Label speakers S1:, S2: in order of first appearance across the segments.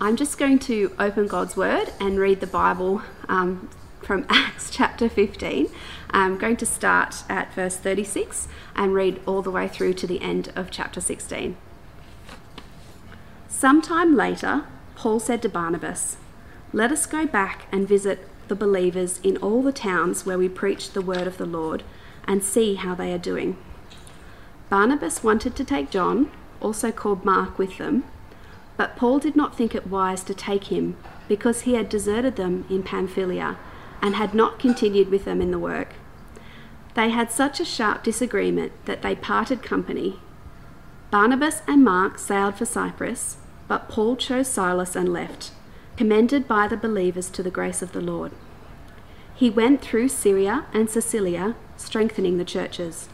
S1: I'm just going to open God's Word and read the Bible um, from Acts chapter 15. I'm going to start at verse 36 and read all the way through to the end of chapter 16. Sometime later, Paul said to Barnabas, Let us go back and visit the believers in all the towns where we preach the word of the Lord and see how they are doing. Barnabas wanted to take John, also called Mark, with them but Paul did not think it wise to take him, because he had deserted them in Pamphylia and had not continued with them in the work. They had such a sharp disagreement that they parted company. Barnabas and Mark sailed for Cyprus, but Paul chose Silas and left, commended by the believers to the grace of the Lord. He went through Syria and Cilicia, strengthening the churches.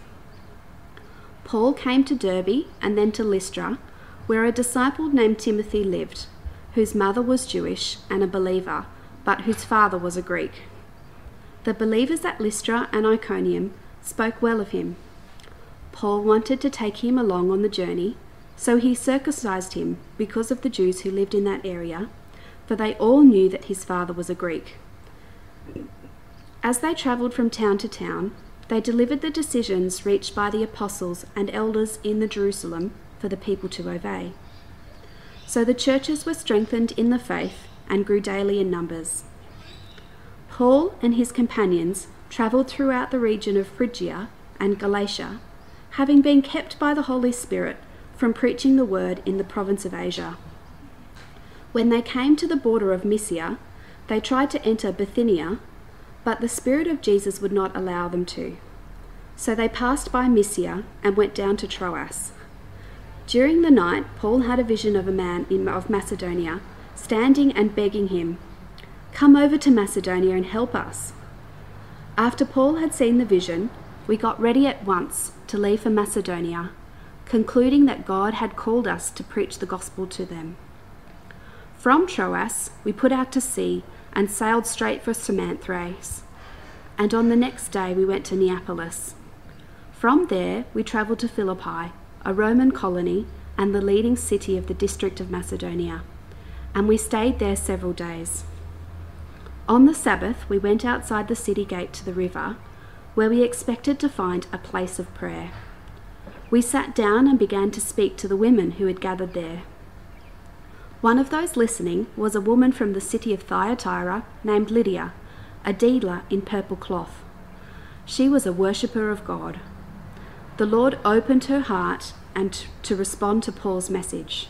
S1: Paul came to Derbe and then to Lystra where a disciple named Timothy lived, whose mother was Jewish and a believer, but whose father was a Greek. The believers at Lystra and Iconium spoke well of him. Paul wanted to take him along on the journey, so he circumcised him because of the Jews who lived in that area, for they all knew that his father was a Greek. As they travelled from town to town, they delivered the decisions reached by the apostles and elders in the Jerusalem for the people to obey. So the churches were strengthened in the faith and grew daily in numbers. Paul and his companions travelled throughout the region of Phrygia and Galatia, having been kept by the Holy Spirit from preaching the word in the province of Asia. When they came to the border of Mysia, they tried to enter Bithynia, but the Spirit of Jesus would not allow them to. So they passed by Mysia and went down to Troas. During the night, Paul had a vision of a man in, of Macedonia standing and begging him, Come over to Macedonia and help us. After Paul had seen the vision, we got ready at once to leave for Macedonia, concluding that God had called us to preach the gospel to them. From Troas, we put out to sea and sailed straight for Samothrace, and on the next day we went to Neapolis. From there, we travelled to Philippi a Roman colony and the leading city of the district of Macedonia, and we stayed there several days. On the Sabbath, we went outside the city gate to the river, where we expected to find a place of prayer. We sat down and began to speak to the women who had gathered there. One of those listening was a woman from the city of Thyatira named Lydia, a dealer in purple cloth. She was a worshipper of God the Lord opened her heart and to respond to Paul's message.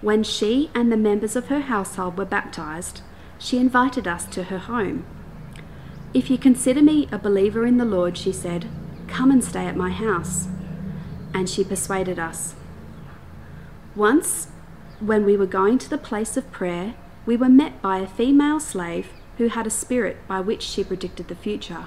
S1: When she and the members of her household were baptized, she invited us to her home. If you consider me a believer in the Lord, she said, come and stay at my house. And she persuaded us. Once, when we were going to the place of prayer, we were met by a female slave who had a spirit by which she predicted the future.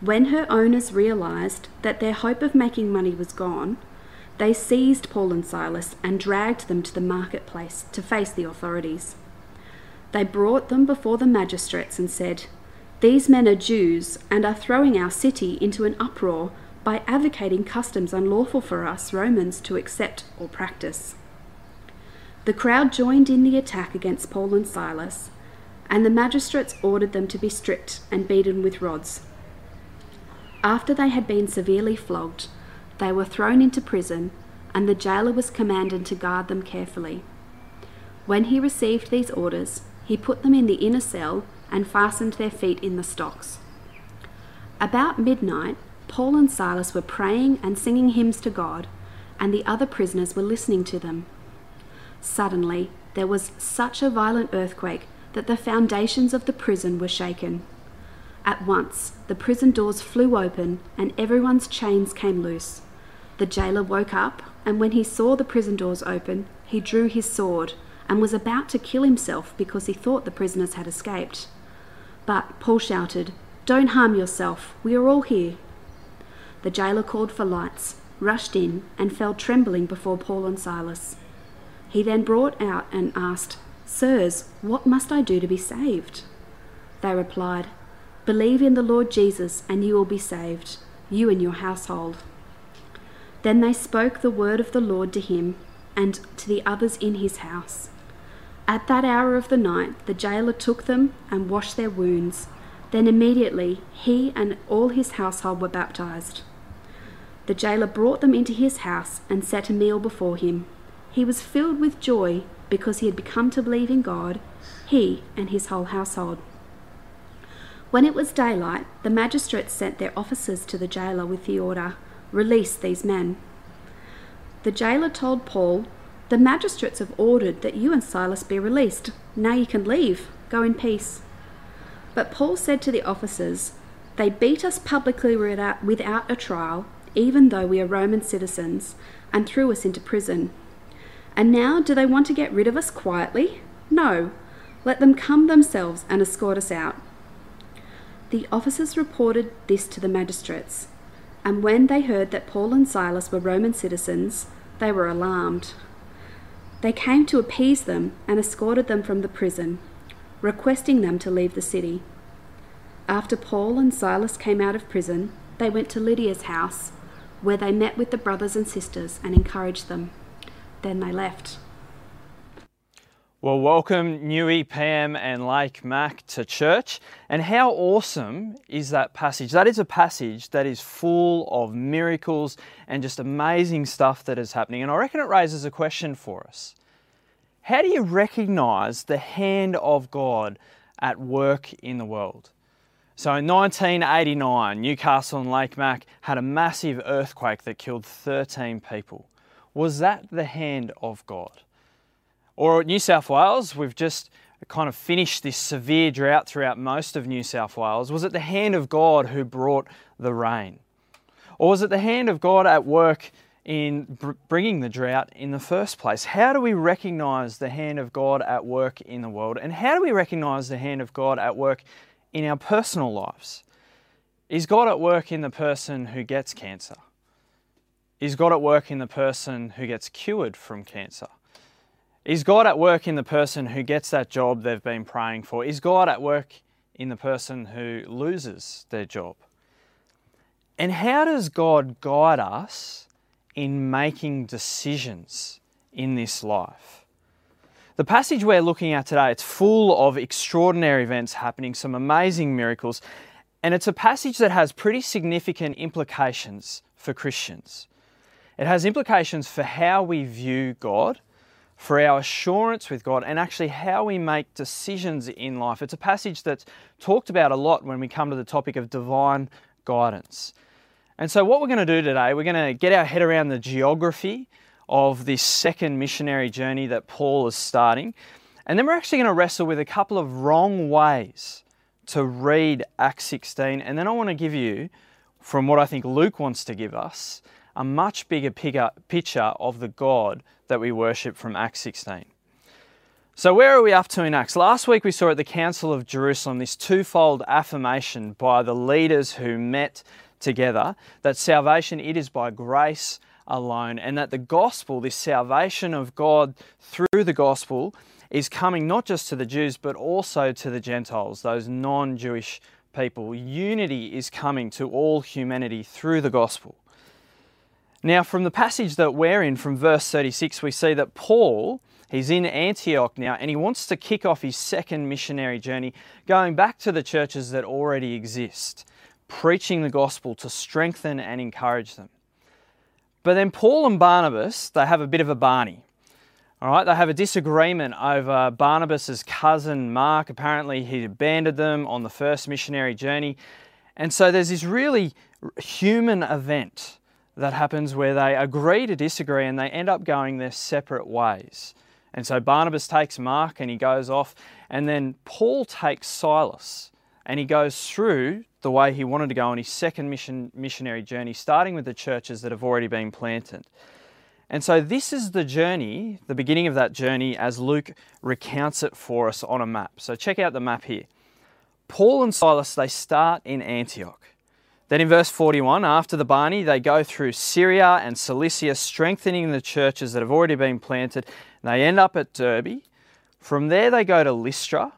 S1: When her owners realized that their hope of making money was gone, they seized Paul and Silas and dragged them to the marketplace to face the authorities. They brought them before the magistrates and said, These men are Jews and are throwing our city into an uproar by advocating customs unlawful for us Romans to accept or practice. The crowd joined in the attack against Paul and Silas, and the magistrates ordered them to be stripped and beaten with rods. After they had been severely flogged, they were thrown into prison, and the jailer was commanded to guard them carefully. When he received these orders, he put them in the inner cell and fastened their feet in the stocks. About midnight, Paul and Silas were praying and singing hymns to God, and the other prisoners were listening to them. Suddenly, there was such a violent earthquake that the foundations of the prison were shaken. At once, the prison doors flew open and everyone's chains came loose. The jailer woke up, and when he saw the prison doors open, he drew his sword and was about to kill himself because he thought the prisoners had escaped. But Paul shouted, Don't harm yourself, we are all here. The jailer called for lights, rushed in, and fell trembling before Paul and Silas. He then brought out and asked, Sirs, what must I do to be saved? They replied, Believe in the Lord Jesus, and you will be saved, you and your household. Then they spoke the word of the Lord to him and to the others in his house. At that hour of the night, the jailer took them and washed their wounds. Then immediately he and all his household were baptized. The jailer brought them into his house and set a meal before him. He was filled with joy because he had become to believe in God, he and his whole household. When it was daylight, the magistrates sent their officers to the jailer with the order Release these men. The jailer told Paul, The magistrates have ordered that you and Silas be released. Now you can leave. Go in peace. But Paul said to the officers, They beat us publicly without a trial, even though we are Roman citizens, and threw us into prison. And now do they want to get rid of us quietly? No. Let them come themselves and escort us out. The officers reported this to the magistrates, and when they heard that Paul and Silas were Roman citizens, they were alarmed. They came to appease them and escorted them from the prison, requesting them to leave the city. After Paul and Silas came out of prison, they went to Lydia's house, where they met with the brothers and sisters and encouraged them. Then they left.
S2: Well, welcome Newey, Pam, and Lake Mac to church. And how awesome is that passage? That is a passage that is full of miracles and just amazing stuff that is happening. And I reckon it raises a question for us. How do you recognize the hand of God at work in the world? So in 1989, Newcastle and Lake Mac had a massive earthquake that killed 13 people. Was that the hand of God? Or New South Wales, we've just kind of finished this severe drought throughout most of New South Wales. Was it the hand of God who brought the rain? Or was it the hand of God at work in bringing the drought in the first place? How do we recognize the hand of God at work in the world? And how do we recognize the hand of God at work in our personal lives? Is God at work in the person who gets cancer? Is God at work in the person who gets cured from cancer? Is God at work in the person who gets that job they've been praying for? Is God at work in the person who loses their job? And how does God guide us in making decisions in this life? The passage we're looking at today, it's full of extraordinary events happening, some amazing miracles, and it's a passage that has pretty significant implications for Christians. It has implications for how we view God for our assurance with God and actually how we make decisions in life. It's a passage that's talked about a lot when we come to the topic of divine guidance. And so, what we're going to do today, we're going to get our head around the geography of this second missionary journey that Paul is starting. And then we're actually going to wrestle with a couple of wrong ways to read Acts 16. And then I want to give you, from what I think Luke wants to give us, a much bigger picture of the God that we worship from Acts 16. So, where are we up to in Acts? Last week we saw at the Council of Jerusalem this twofold affirmation by the leaders who met together that salvation it is by grace alone and that the gospel this salvation of God through the gospel is coming not just to the Jews but also to the Gentiles those non-Jewish people unity is coming to all humanity through the gospel now, from the passage that we're in, from verse 36, we see that Paul, he's in Antioch now, and he wants to kick off his second missionary journey, going back to the churches that already exist, preaching the gospel to strengthen and encourage them. But then Paul and Barnabas, they have a bit of a Barney. All right, they have a disagreement over Barnabas's cousin Mark. Apparently, he abandoned them on the first missionary journey. And so there's this really human event that happens where they agree to disagree and they end up going their separate ways. And so Barnabas takes Mark and he goes off, and then Paul takes Silas and he goes through the way he wanted to go on his second mission, missionary journey, starting with the churches that have already been planted. And so, this is the journey, the beginning of that journey, as Luke recounts it for us on a map. So, check out the map here. Paul and Silas, they start in Antioch. Then in verse 41, after the Bani, they go through Syria and Cilicia, strengthening the churches that have already been planted. They end up at Derbe. From there, they go to Lystra,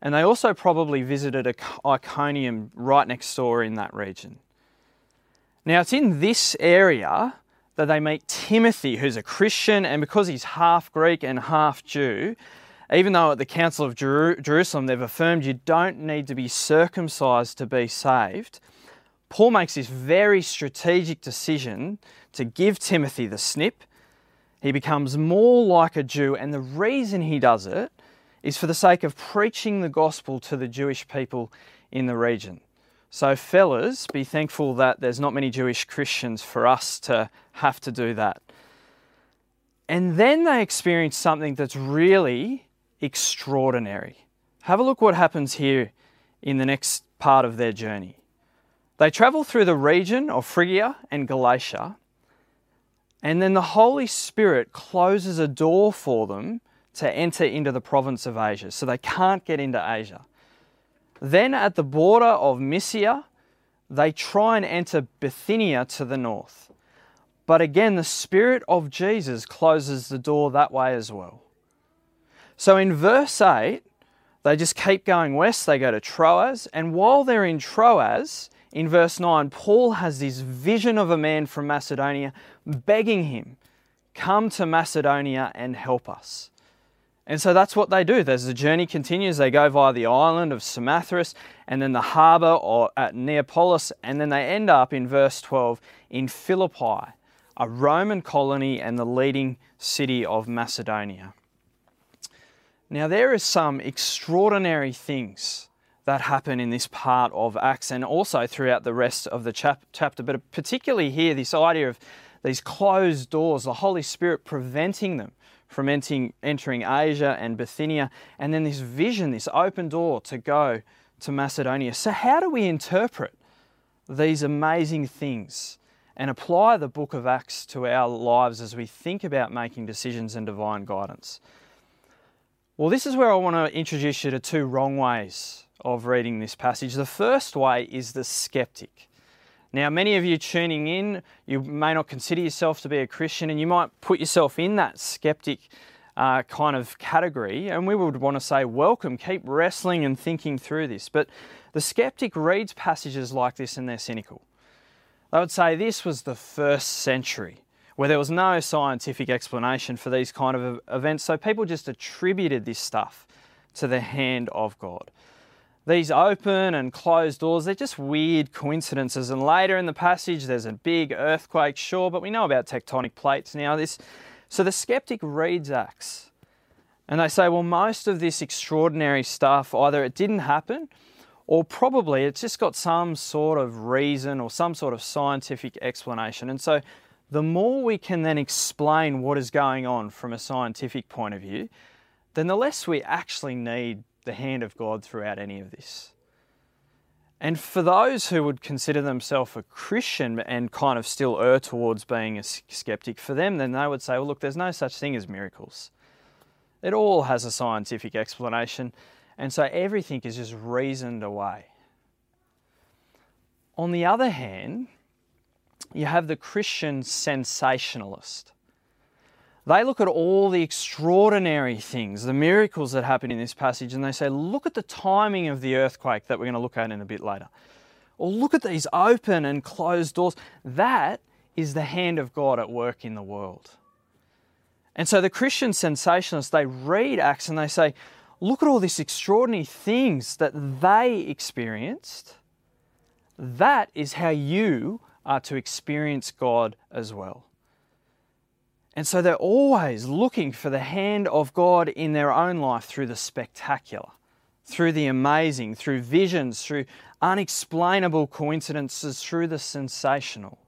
S2: and they also probably visited Iconium right next door in that region. Now, it's in this area that they meet Timothy, who's a Christian, and because he's half Greek and half Jew, even though at the Council of Jerusalem they've affirmed you don't need to be circumcised to be saved, Paul makes this very strategic decision to give Timothy the snip. He becomes more like a Jew, and the reason he does it is for the sake of preaching the gospel to the Jewish people in the region. So, fellas, be thankful that there's not many Jewish Christians for us to have to do that. And then they experience something that's really extraordinary. Have a look what happens here in the next part of their journey. They travel through the region of Phrygia and Galatia, and then the Holy Spirit closes a door for them to enter into the province of Asia. So they can't get into Asia. Then at the border of Mysia, they try and enter Bithynia to the north. But again, the Spirit of Jesus closes the door that way as well. So in verse 8, they just keep going west, they go to Troas, and while they're in Troas, in verse 9, Paul has this vision of a man from Macedonia begging him, Come to Macedonia and help us. And so that's what they do. As the journey continues, they go via the island of Samothrace and then the harbour or at Neapolis, and then they end up in verse 12 in Philippi, a Roman colony and the leading city of Macedonia. Now, there are some extraordinary things that happen in this part of Acts and also throughout the rest of the chap- chapter, but particularly here, this idea of these closed doors, the Holy Spirit preventing them from entering, entering Asia and Bithynia, and then this vision, this open door to go to Macedonia. So, how do we interpret these amazing things and apply the book of Acts to our lives as we think about making decisions and divine guidance? Well, this is where I want to introduce you to two wrong ways of reading this passage. The first way is the skeptic. Now, many of you tuning in, you may not consider yourself to be a Christian and you might put yourself in that skeptic uh, kind of category. And we would want to say, welcome, keep wrestling and thinking through this. But the skeptic reads passages like this and they're cynical. They would say this was the first century where there was no scientific explanation for these kind of events. So people just attributed this stuff to the hand of God these open and closed doors, they're just weird coincidences. And later in the passage, there's a big earthquake, sure, but we know about tectonic plates now. This, so the skeptic reads Acts and they say, well, most of this extraordinary stuff, either it didn't happen or probably it's just got some sort of reason or some sort of scientific explanation. And so the more we can then explain what is going on from a scientific point of view, then the less we actually need the hand of God throughout any of this. And for those who would consider themselves a Christian and kind of still err towards being a skeptic, for them, then they would say, well, look, there's no such thing as miracles. It all has a scientific explanation, and so everything is just reasoned away. On the other hand, you have the Christian sensationalist. They look at all the extraordinary things, the miracles that happen in this passage, and they say, look at the timing of the earthquake that we're going to look at in a bit later. Or look at these open and closed doors. That is the hand of God at work in the world. And so the Christian sensationalists, they read Acts and they say, look at all these extraordinary things that they experienced. That is how you are to experience God as well. And so they're always looking for the hand of God in their own life through the spectacular, through the amazing, through visions, through unexplainable coincidences, through the sensational.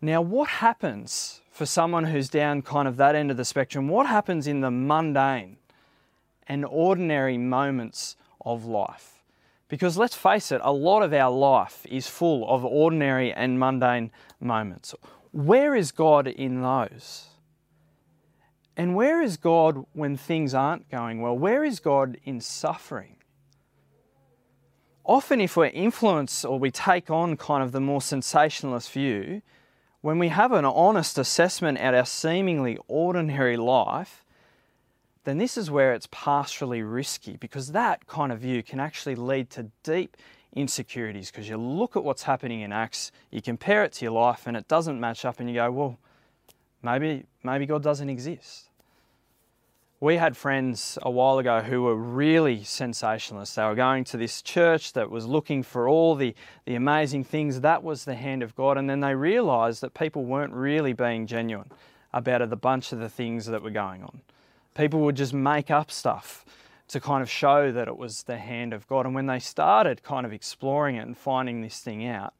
S2: Now, what happens for someone who's down kind of that end of the spectrum? What happens in the mundane and ordinary moments of life? Because let's face it, a lot of our life is full of ordinary and mundane moments where is God in those? And where is God when things aren't going well? Where is God in suffering? Often, if we're influenced or we take on kind of the more sensationalist view, when we have an honest assessment at our seemingly ordinary life, then this is where it's pastorally risky because that kind of view can actually lead to deep insecurities because you look at what's happening in Acts, you compare it to your life, and it doesn't match up, and you go, well, maybe, maybe God doesn't exist. We had friends a while ago who were really sensationalists. They were going to this church that was looking for all the, the amazing things. That was the hand of God. And then they realized that people weren't really being genuine about a bunch of the things that were going on. People would just make up stuff to kind of show that it was the hand of God. And when they started kind of exploring it and finding this thing out,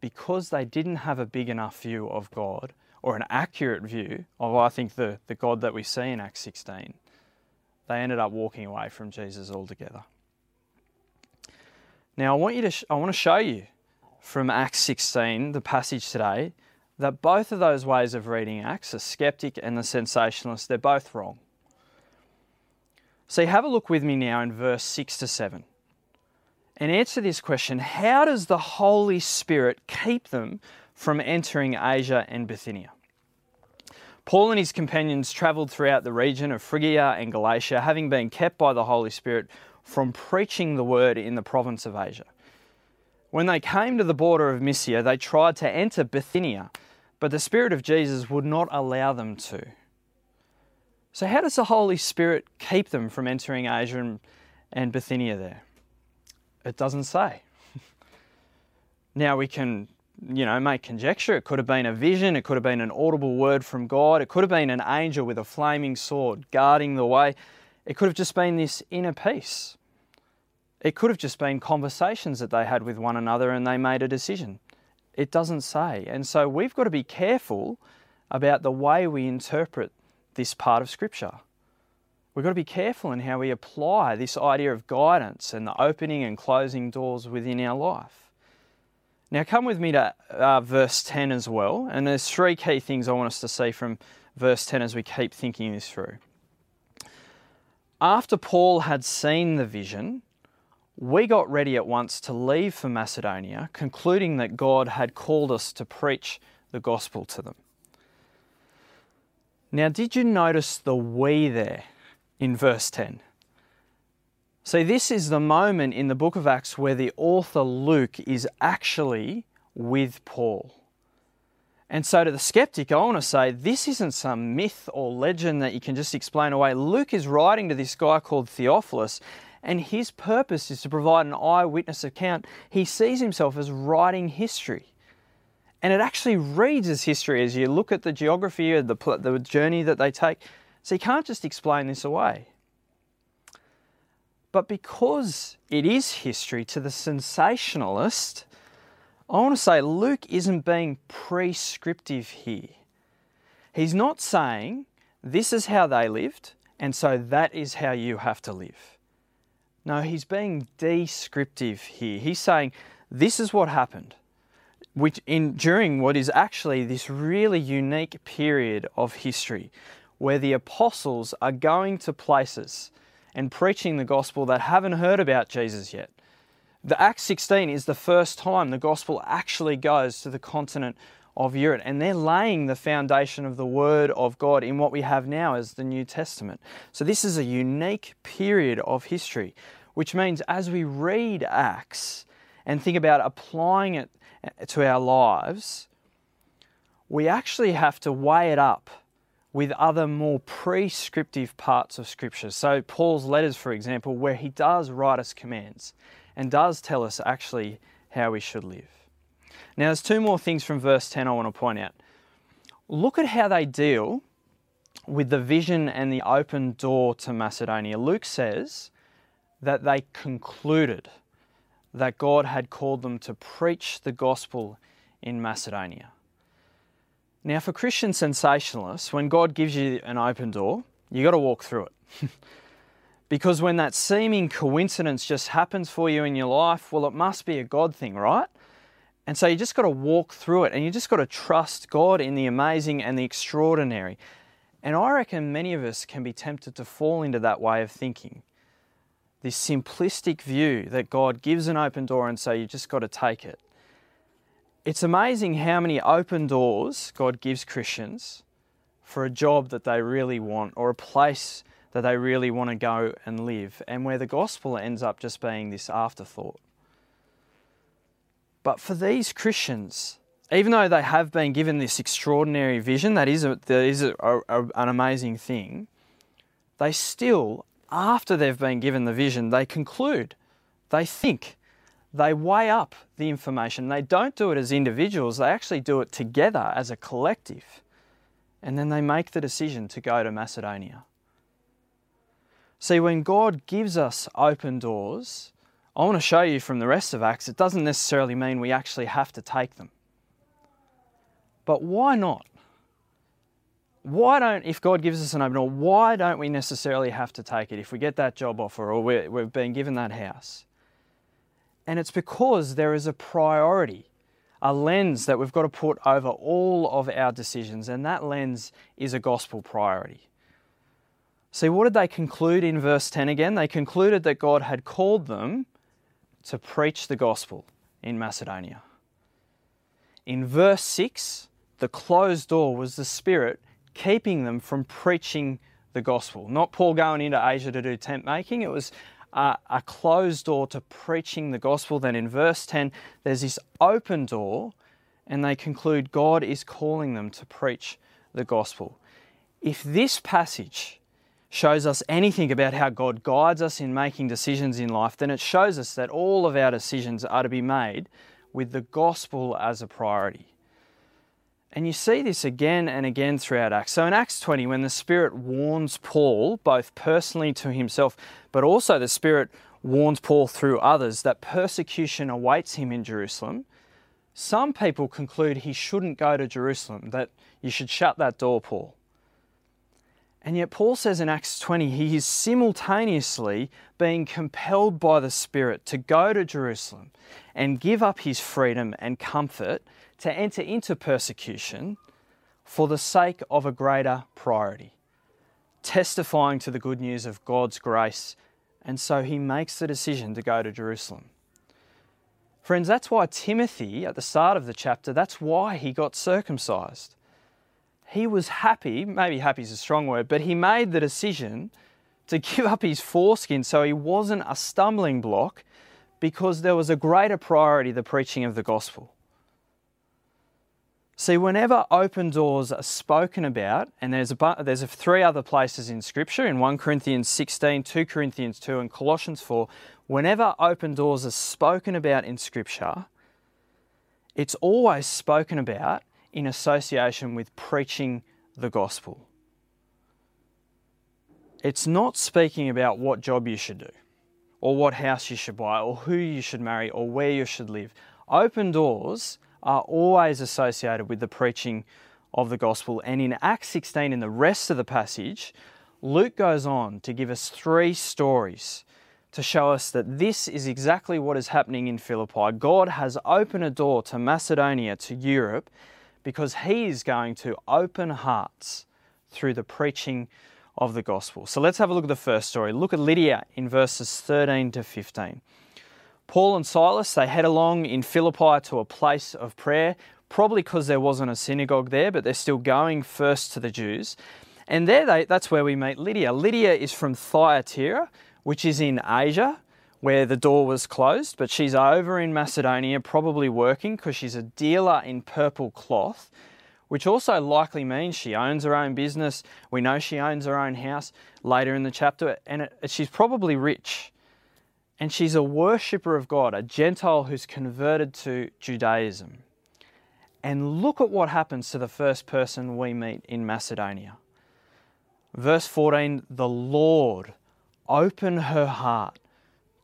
S2: because they didn't have a big enough view of God, or an accurate view of, I think, the, the God that we see in Acts 16, they ended up walking away from Jesus altogether. Now, I want, you to sh- I want to show you from Acts 16, the passage today, that both of those ways of reading Acts, the skeptic and the sensationalist, they're both wrong. So, have a look with me now in verse 6 to 7 and answer this question How does the Holy Spirit keep them from entering Asia and Bithynia? Paul and his companions travelled throughout the region of Phrygia and Galatia, having been kept by the Holy Spirit from preaching the word in the province of Asia. When they came to the border of Mysia, they tried to enter Bithynia, but the Spirit of Jesus would not allow them to. So, how does the Holy Spirit keep them from entering Asia and, and Bithynia there? It doesn't say. now we can you know, make conjecture. It could have been a vision, it could have been an audible word from God, it could have been an angel with a flaming sword guarding the way. It could have just been this inner peace. It could have just been conversations that they had with one another and they made a decision. It doesn't say. And so we've got to be careful about the way we interpret this part of Scripture. We've got to be careful in how we apply this idea of guidance and the opening and closing doors within our life. Now, come with me to uh, verse 10 as well. And there's three key things I want us to see from verse 10 as we keep thinking this through. After Paul had seen the vision, we got ready at once to leave for Macedonia, concluding that God had called us to preach the gospel to them. Now, did you notice the we there in verse 10? See, this is the moment in the book of Acts where the author Luke is actually with Paul. And so, to the skeptic, I want to say this isn't some myth or legend that you can just explain away. Luke is writing to this guy called Theophilus, and his purpose is to provide an eyewitness account. He sees himself as writing history. And it actually reads as history as you look at the geography of the, the journey that they take. So, you can't just explain this away. But because it is history to the sensationalist, I want to say Luke isn't being prescriptive here. He's not saying this is how they lived, and so that is how you have to live. No, he's being descriptive here. He's saying this is what happened which in, during what is actually this really unique period of history where the apostles are going to places and preaching the gospel that haven't heard about Jesus yet. The Acts 16 is the first time the gospel actually goes to the continent of Europe, and they're laying the foundation of the Word of God in what we have now as the New Testament. So, this is a unique period of history, which means as we read Acts and think about applying it to our lives, we actually have to weigh it up with other more prescriptive parts of Scripture. So, Paul's letters, for example, where he does write us commands and does tell us actually how we should live. Now, there's two more things from verse 10 I want to point out. Look at how they deal with the vision and the open door to Macedonia. Luke says that they concluded that God had called them to preach the gospel in Macedonia. Now, for Christian sensationalists, when God gives you an open door, you've got to walk through it. because when that seeming coincidence just happens for you in your life, well, it must be a God thing, right? And so you just got to walk through it and you just got to trust God in the amazing and the extraordinary. And I reckon many of us can be tempted to fall into that way of thinking. This simplistic view that God gives an open door and so you just got to take it. It's amazing how many open doors God gives Christians for a job that they really want or a place that they really want to go and live, and where the gospel ends up just being this afterthought. But for these Christians, even though they have been given this extraordinary vision, that is, a, that is a, a, an amazing thing, they still, after they've been given the vision, they conclude, they think, they weigh up the information. They don't do it as individuals, they actually do it together as a collective. And then they make the decision to go to Macedonia. See, when God gives us open doors, I want to show you from the rest of Acts, it doesn't necessarily mean we actually have to take them. But why not? Why don't, if God gives us an open door, why don't we necessarily have to take it if we get that job offer or we have been given that house? And it's because there is a priority, a lens that we've got to put over all of our decisions, and that lens is a gospel priority. See, what did they conclude in verse 10 again? They concluded that God had called them to preach the gospel in Macedonia. In verse 6, the closed door was the Spirit keeping them from preaching the gospel. Not Paul going into Asia to do tent making, it was a, a closed door to preaching the gospel. Then in verse 10, there's this open door, and they conclude God is calling them to preach the gospel. If this passage shows us anything about how God guides us in making decisions in life, then it shows us that all of our decisions are to be made with the gospel as a priority. And you see this again and again throughout Acts. So in Acts 20, when the Spirit warns Paul, both personally to himself, but also the Spirit warns Paul through others that persecution awaits him in Jerusalem, some people conclude he shouldn't go to Jerusalem, that you should shut that door, Paul. And yet, Paul says in Acts 20, he is simultaneously being compelled by the Spirit to go to Jerusalem and give up his freedom and comfort to enter into persecution for the sake of a greater priority, testifying to the good news of God's grace. And so he makes the decision to go to Jerusalem. Friends, that's why Timothy, at the start of the chapter, that's why he got circumcised he was happy, maybe happy is a strong word, but he made the decision to give up his foreskin so he wasn't a stumbling block because there was a greater priority the preaching of the gospel. See, whenever open doors are spoken about, and there's a, there's a three other places in Scripture, in 1 Corinthians 16, 2 Corinthians 2, and Colossians 4, whenever open doors are spoken about in Scripture, it's always spoken about in association with preaching the gospel. It's not speaking about what job you should do, or what house you should buy, or who you should marry, or where you should live. Open doors are always associated with the preaching of the gospel. And in Acts 16, in the rest of the passage, Luke goes on to give us three stories to show us that this is exactly what is happening in Philippi. God has opened a door to Macedonia, to Europe, because he is going to open hearts through the preaching of the gospel. So let's have a look at the first story. Look at Lydia in verses 13 to 15. Paul and Silas, they head along in Philippi to a place of prayer, probably because there wasn't a synagogue there, but they're still going first to the Jews. And there they, that's where we meet Lydia. Lydia is from Thyatira, which is in Asia where the door was closed, but she's over in Macedonia, probably working because she's a dealer in purple cloth, which also likely means she owns her own business. We know she owns her own house later in the chapter, and it, she's probably rich. And she's a worshipper of God, a Gentile who's converted to Judaism. And look at what happens to the first person we meet in Macedonia. Verse 14 the Lord opened her heart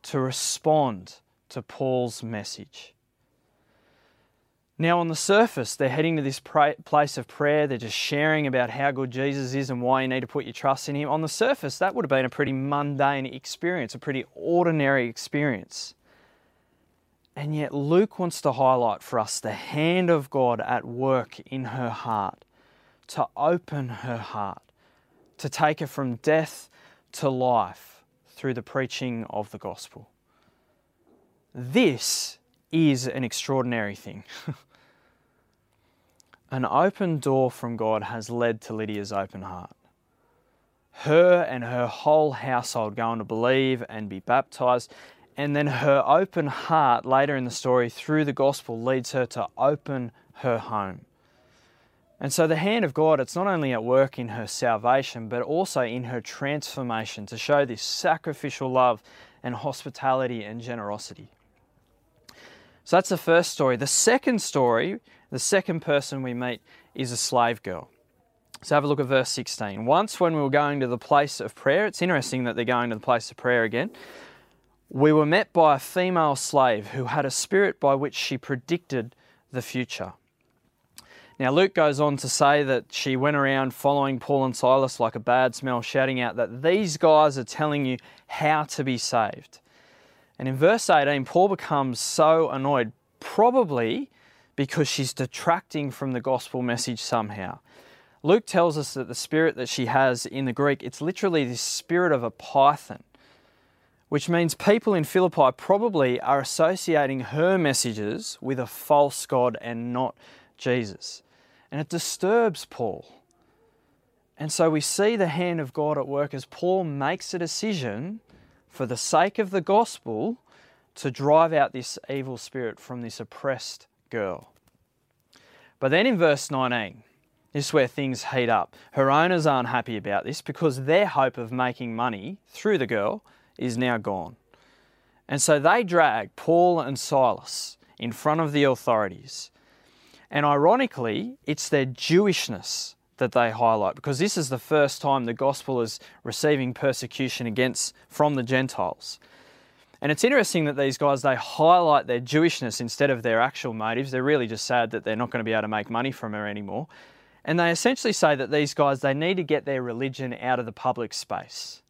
S2: to respond to Paul's message. Now, on the surface, they're heading to this place of prayer. They're just sharing about how good Jesus is and why you need to put your trust in Him. On the surface, that would have been a pretty mundane experience, a pretty ordinary experience. And yet, Luke wants to highlight for us the hand of God at work in her heart, to open her heart, to take her from death to life through the preaching of the gospel. This is an extraordinary thing. an open door from God has led to Lydia's open heart. Her and her whole household going to believe and be baptized and then her open heart later in the story through the gospel leads her to open her home. And so the hand of God, it's not only at work in her salvation, but also in her transformation to show this sacrificial love and hospitality and generosity. So that's the first story. The second story, the second person we meet, is a slave girl. So have a look at verse 16. Once when we were going to the place of prayer, it's interesting that they're going to the place of prayer again we were met by a female slave who had a spirit by which she predicted the future. Now, Luke goes on to say that she went around following Paul and Silas like a bad smell, shouting out that these guys are telling you how to be saved. And in verse 18, Paul becomes so annoyed, probably because she's detracting from the gospel message somehow. Luke tells us that the spirit that she has in the Greek, it's literally the spirit of a python which means people in Philippi probably are associating her messages with a false God and not Jesus. And it disturbs Paul. And so we see the hand of God at work as Paul makes a decision for the sake of the gospel to drive out this evil spirit from this oppressed girl. But then in verse 19, this is where things heat up. Her owners aren't happy about this because their hope of making money through the girl is now gone. And so they drag Paul and Silas in front of the authorities. And ironically, it's their Jewishness that they highlight because this is the first time the gospel is receiving persecution against from the Gentiles. And it's interesting that these guys they highlight their Jewishness instead of their actual motives. They're really just sad that they're not going to be able to make money from her anymore. And they essentially say that these guys they need to get their religion out of the public space.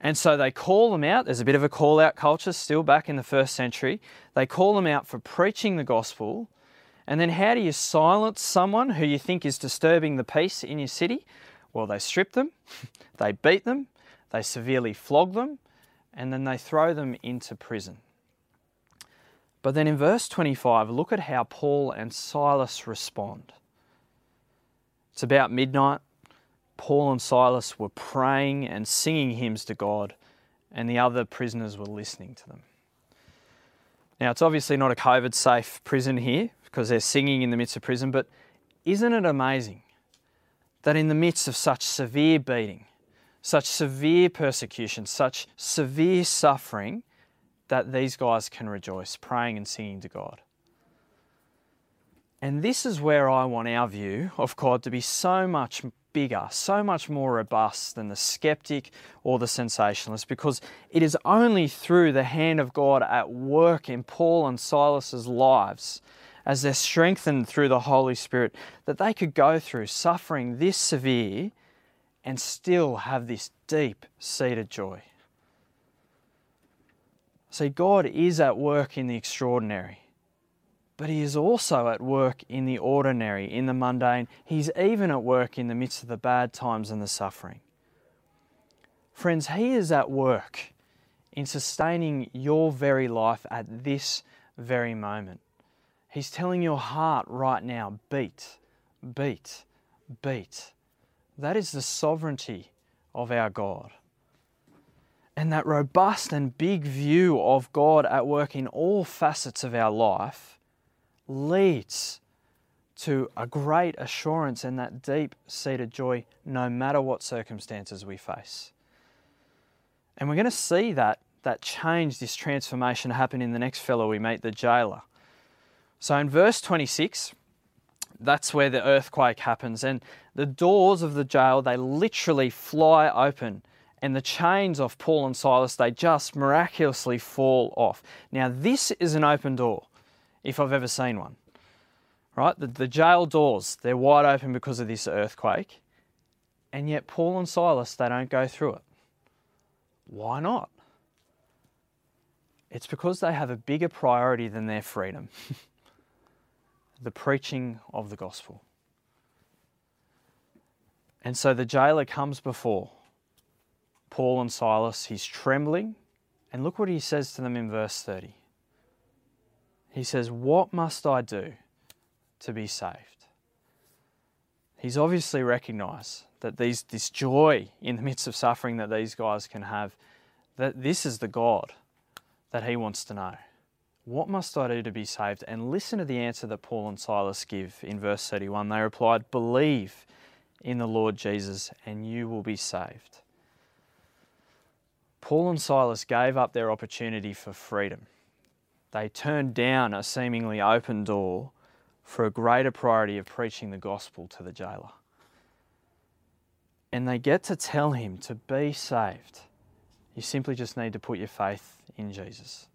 S2: And so they call them out. There's a bit of a call out culture still back in the first century. They call them out for preaching the gospel. And then how do you silence someone who you think is disturbing the peace in your city? Well, they strip them, they beat them, they severely flog them, and then they throw them into prison. But then in verse 25, look at how Paul and Silas respond. It's about midnight. Paul and Silas were praying and singing hymns to God, and the other prisoners were listening to them. Now, it's obviously not a COVID safe prison here because they're singing in the midst of prison, but isn't it amazing that in the midst of such severe beating, such severe persecution, such severe suffering, that these guys can rejoice, praying and singing to God? And this is where I want our view of God to be so much bigger, so much more robust than the skeptic or the sensationalist, because it is only through the hand of God at work in Paul and Silas's lives, as they're strengthened through the Holy Spirit, that they could go through suffering this severe and still have this deep seated joy. See, God is at work in the extraordinary but He is also at work in the ordinary, in the mundane. He's even at work in the midst of the bad times and the suffering. Friends, He is at work in sustaining your very life at this very moment. He's telling your heart right now beat, beat, beat. That is the sovereignty of our God. And that robust and big view of God at work in all facets of our life leads to a great assurance and that deep seated joy no matter what circumstances we face. And we're going to see that, that change, this transformation happen in the next fellow we meet, the jailer. So in verse 26, that's where the earthquake happens, and the doors of the jail they literally fly open, and the chains of Paul and Silas they just miraculously fall off. Now, this is an open door if I've ever seen one. Right? The, the jail doors, they're wide open because of this earthquake. And yet, Paul and Silas, they don't go through it. Why not? It's because they have a bigger priority than their freedom the preaching of the gospel. And so the jailer comes before Paul and Silas. He's trembling. And look what he says to them in verse 30. He says, What must I do to be saved? He's obviously recognized that these, this joy in the midst of suffering that these guys can have, that this is the God that he wants to know. What must I do to be saved? And listen to the answer that Paul and Silas give in verse 31. They replied, Believe in the Lord Jesus, and you will be saved. Paul and Silas gave up their opportunity for freedom. They turned down a seemingly open door for a greater priority of preaching the gospel to the jailer. And they get to tell him to be saved. You simply just need to put your faith in Jesus.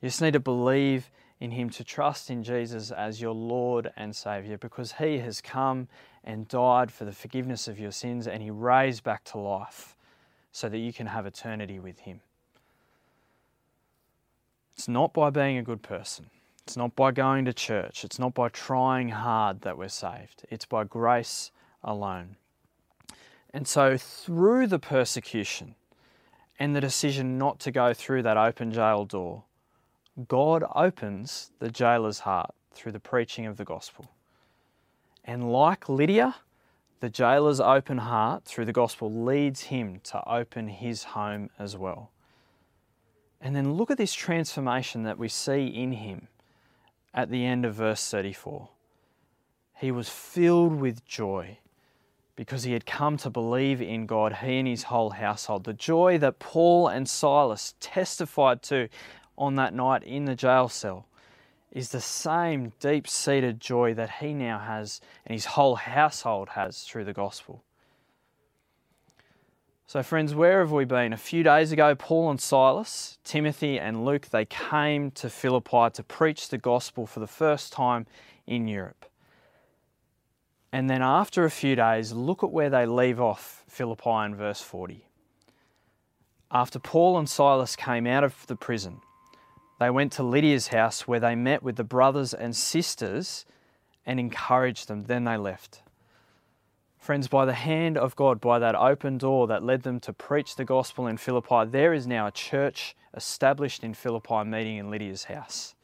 S2: You just need to believe in Him, to trust in Jesus as your Lord and Saviour, because He has come and died for the forgiveness of your sins and He raised back to life so that you can have eternity with Him. It's not by being a good person. It's not by going to church. It's not by trying hard that we're saved. It's by grace alone. And so, through the persecution and the decision not to go through that open jail door, God opens the jailer's heart through the preaching of the gospel. And like Lydia, the jailer's open heart through the gospel leads him to open his home as well. And then look at this transformation that we see in him at the end of verse 34. He was filled with joy because he had come to believe in God, he and his whole household. The joy that Paul and Silas testified to on that night in the jail cell is the same deep seated joy that he now has and his whole household has through the gospel. So, friends, where have we been? A few days ago, Paul and Silas, Timothy and Luke, they came to Philippi to preach the gospel for the first time in Europe. And then, after a few days, look at where they leave off Philippi in verse 40. After Paul and Silas came out of the prison, they went to Lydia's house where they met with the brothers and sisters and encouraged them. Then they left. Friends, by the hand of God, by that open door that led them to preach the gospel in Philippi, there is now a church established in Philippi meeting in Lydia's house.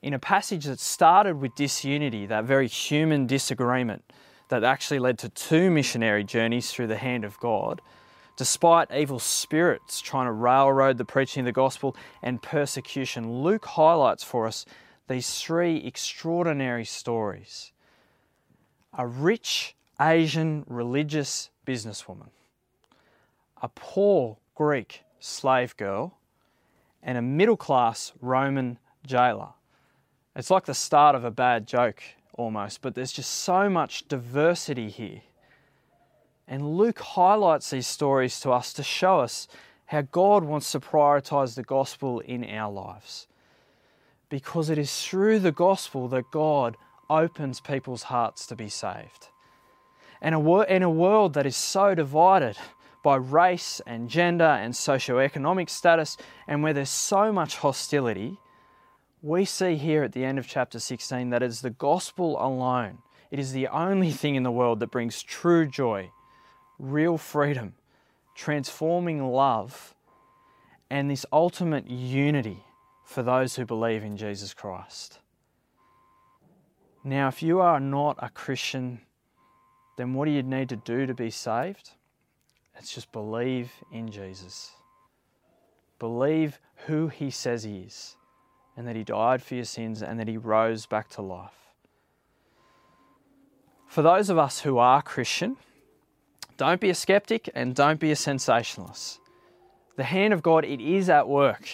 S2: In a passage that started with disunity, that very human disagreement that actually led to two missionary journeys through the hand of God, Despite evil spirits trying to railroad the preaching of the gospel and persecution, Luke highlights for us these three extraordinary stories. A rich Asian religious businesswoman, a poor Greek slave girl, and a middle class Roman jailer. It's like the start of a bad joke almost, but there's just so much diversity here. And Luke highlights these stories to us to show us how God wants to prioritize the gospel in our lives. Because it is through the gospel that God opens people's hearts to be saved. And a in a world that is so divided by race and gender and socioeconomic status, and where there's so much hostility, we see here at the end of chapter 16 that it's the gospel alone. It is the only thing in the world that brings true joy real freedom, transforming love, and this ultimate unity for those who believe in Jesus Christ. Now, if you are not a Christian, then what do you need to do to be saved? It's just believe in Jesus. Believe who He says He is, and that He died for your sins and that He rose back to life. For those of us who are Christian, don't be a skeptic and don't be a sensationalist. The hand of God, it is at work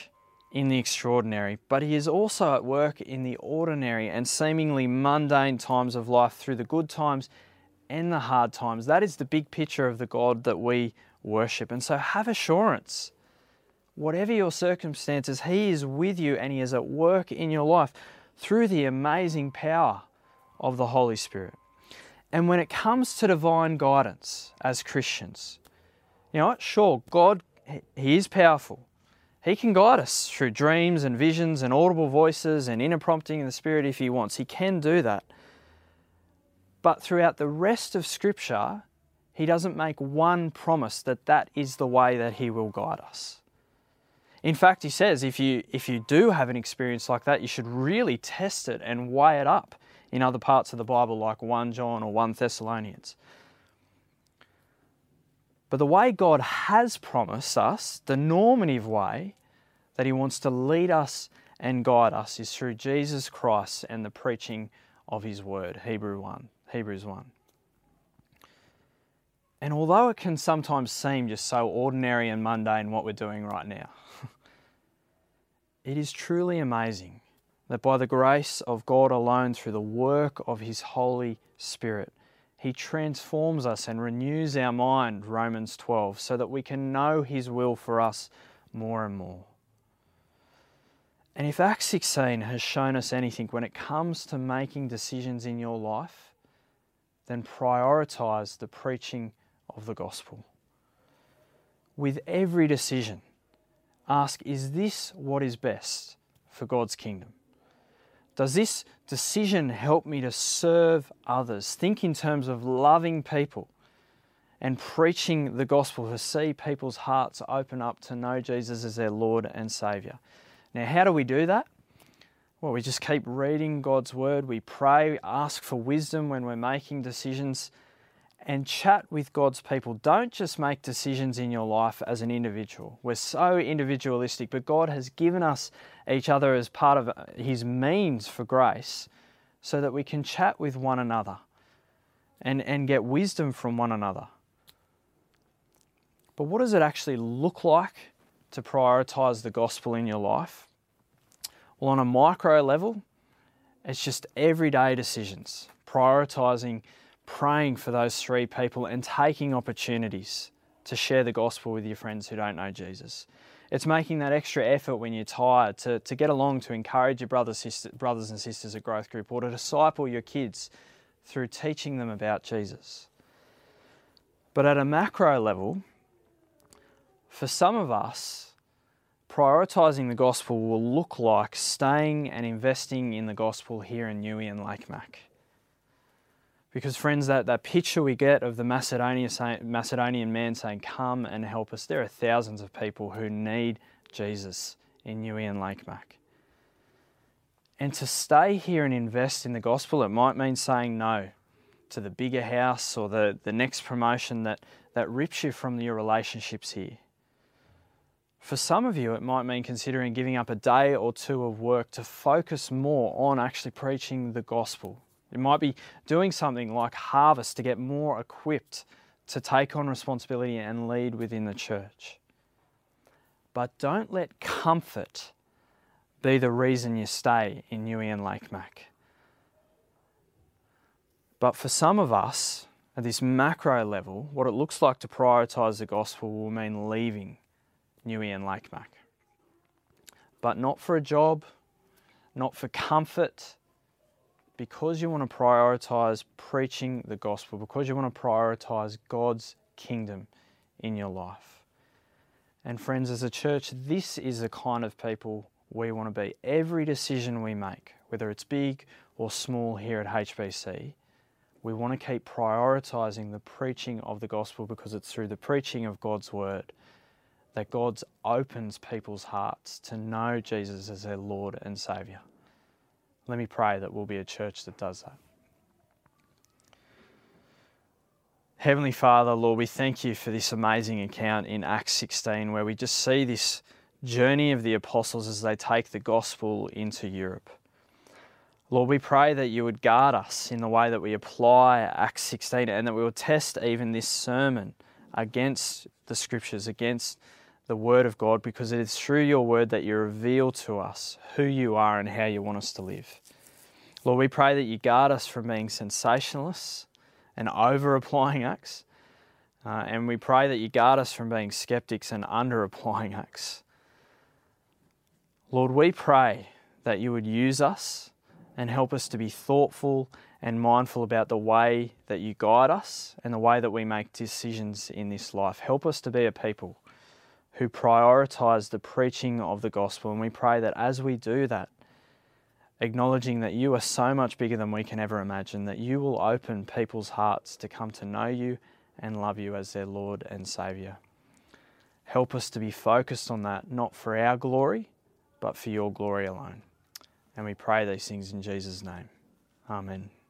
S2: in the extraordinary, but He is also at work in the ordinary and seemingly mundane times of life through the good times and the hard times. That is the big picture of the God that we worship. And so have assurance. Whatever your circumstances, He is with you and He is at work in your life through the amazing power of the Holy Spirit. And when it comes to divine guidance as Christians, you know what? Sure, God, He is powerful He can guide us through dreams and visions and audible voices and inner prompting in the Spirit if He wants. He can do that. But throughout the rest of Scripture, He doesn't make one promise that that is the way that He will guide us. In fact, He says if you, if you do have an experience like that, you should really test it and weigh it up in other parts of the Bible, like 1 John or 1 Thessalonians. But the way God has promised us, the normative way that He wants to lead us and guide us, is through Jesus Christ and the preaching of His Word. Hebrew 1, Hebrews 1. And although it can sometimes seem just so ordinary and mundane what we're doing right now, it is truly amazing that by the grace of God alone, through the work of His Holy Spirit, he transforms us and renews our mind, Romans 12, so that we can know His will for us more and more. And if Acts 16 has shown us anything when it comes to making decisions in your life, then prioritize the preaching of the gospel. With every decision, ask is this what is best for God's kingdom? Does this decision help me to serve others? Think in terms of loving people and preaching the gospel to see people's hearts open up to know Jesus as their Lord and Saviour. Now, how do we do that? Well, we just keep reading God's word, we pray, ask for wisdom when we're making decisions, and chat with God's people. Don't just make decisions in your life as an individual. We're so individualistic, but God has given us each other as part of uh, His means for grace so that we can chat with one another and, and get wisdom from one another. But what does it actually look like to prioritize the gospel in your life? Well, on a micro level, it's just everyday decisions, prioritizing praying for those three people and taking opportunities to share the gospel with your friends who don't know Jesus. It's making that extra effort when you're tired to, to get along to encourage your brothers, sister, brothers and sisters at Growth Group or to disciple your kids through teaching them about Jesus. But at a macro level, for some of us, prioritising the gospel will look like staying and investing in the gospel here in Newey and Lake Mac. Because, friends, that, that picture we get of the Macedonian, Macedonian man saying, Come and help us, there are thousands of people who need Jesus in Newey and Lake Mac. And to stay here and invest in the gospel, it might mean saying no to the bigger house or the, the next promotion that, that rips you from your relationships here. For some of you, it might mean considering giving up a day or two of work to focus more on actually preaching the gospel it might be doing something like harvest to get more equipped to take on responsibility and lead within the church. But don't let comfort be the reason you stay in Newey and Lake Mac. But for some of us, at this macro level, what it looks like to prioritise the gospel will mean leaving Newey and Lake Mac. But not for a job, not for comfort, because you want to prioritize preaching the gospel, because you want to prioritize God's kingdom in your life. And friends, as a church, this is the kind of people we want to be. Every decision we make, whether it's big or small here at HBC, we want to keep prioritizing the preaching of the gospel because it's through the preaching of God's word that God opens people's hearts to know Jesus as their Lord and Saviour. Let me pray that we'll be a church that does that. Heavenly Father, Lord, we thank you for this amazing account in Acts 16 where we just see this journey of the apostles as they take the gospel into Europe. Lord, we pray that you would guard us in the way that we apply Acts 16 and that we will test even this sermon against the scriptures, against the Word of God because it is through your Word that you reveal to us who you are and how you want us to live. Lord, we pray that you guard us from being sensationalists and over applying acts. Uh, and we pray that you guard us from being skeptics and under applying acts. Lord, we pray that you would use us and help us to be thoughtful and mindful about the way that you guide us and the way that we make decisions in this life. Help us to be a people who prioritize the preaching of the gospel. And we pray that as we do that, acknowledging that you are so much bigger than we can ever imagine, that you will open people's hearts to come to know you and love you as their Lord and Saviour. Help us to be focused on that, not for our glory, but for your glory alone. And we pray these things in Jesus' name. Amen.